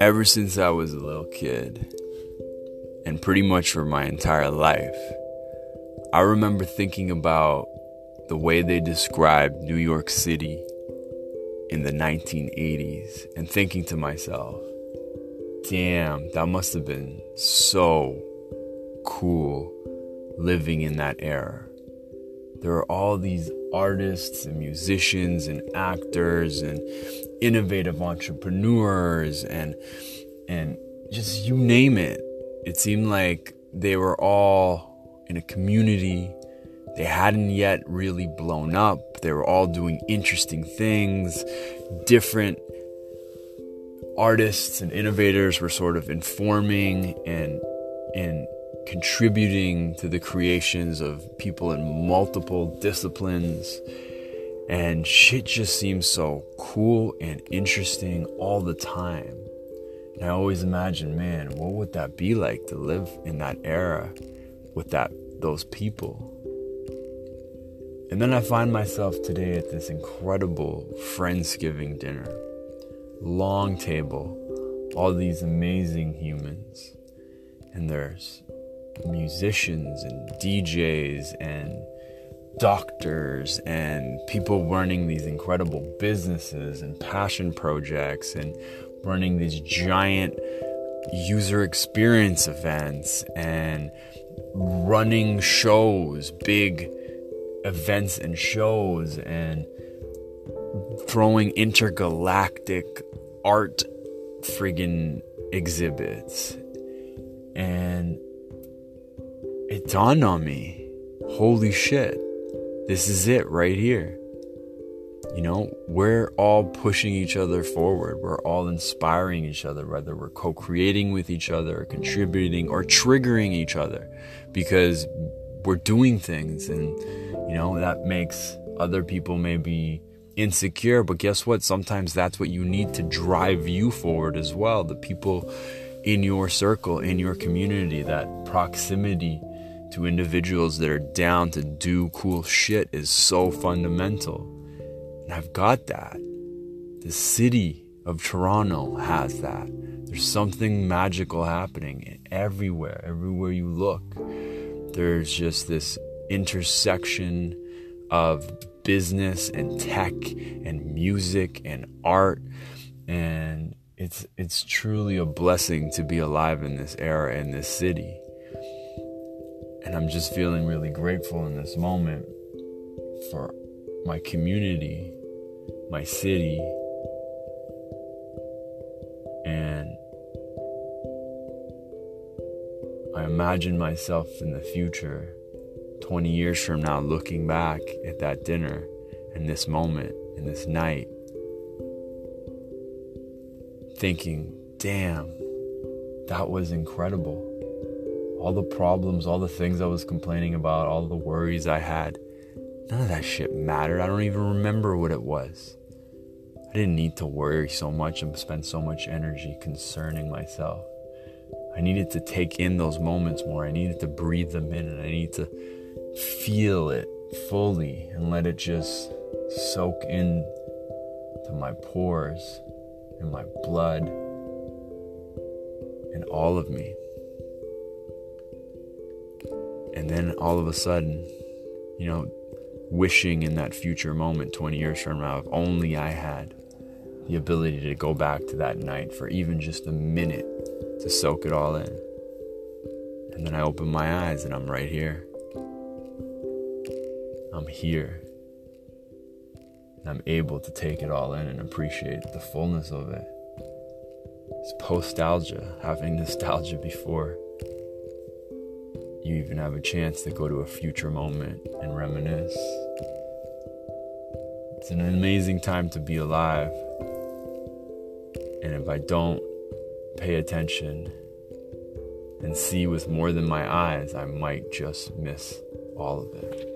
Ever since I was a little kid, and pretty much for my entire life, I remember thinking about the way they described New York City in the 1980s and thinking to myself, damn, that must have been so cool living in that era. There are all these artists and musicians and actors and innovative entrepreneurs and and just you name it. It seemed like they were all in a community. They hadn't yet really blown up. They were all doing interesting things. Different artists and innovators were sort of informing and and contributing to the creations of people in multiple disciplines. And shit just seems so cool and interesting all the time. And I always imagine, man, what would that be like to live in that era with that those people? And then I find myself today at this incredible Friendsgiving dinner. Long table, all these amazing humans. And there's musicians and DJs and doctors and people running these incredible businesses and passion projects and running these giant user experience events and running shows, big events and shows, and throwing intergalactic art friggin' exhibits. And it dawned on me holy shit, this is it right here. You know, we're all pushing each other forward. We're all inspiring each other, whether we're co creating with each other, or contributing, or triggering each other because we're doing things. And, you know, that makes other people maybe insecure. But guess what? Sometimes that's what you need to drive you forward as well. The people in your circle, in your community, that proximity to individuals that are down to do cool shit is so fundamental. And I've got that. The city of Toronto has that. There's something magical happening everywhere, everywhere you look. There's just this intersection of business and tech and music and art and it's it's truly a blessing to be alive in this era in this city and I'm just feeling really grateful in this moment for my community, my city, and I imagine myself in the future, 20 years from now, looking back at that dinner and this moment and this night, thinking, damn, that was incredible all the problems, all the things I was complaining about, all the worries I had, none of that shit mattered. I don't even remember what it was. I didn't need to worry so much and spend so much energy concerning myself. I needed to take in those moments more. I needed to breathe them in and I need to feel it fully and let it just soak in to my pores and my blood and all of me. And then all of a sudden, you know, wishing in that future moment 20 years from now, if only I had the ability to go back to that night for even just a minute to soak it all in. And then I open my eyes and I'm right here. I'm here. And I'm able to take it all in and appreciate the fullness of it. It's post nostalgia, having nostalgia before you even have a chance to go to a future moment and reminisce. It's an amazing time to be alive. And if I don't pay attention and see with more than my eyes, I might just miss all of it.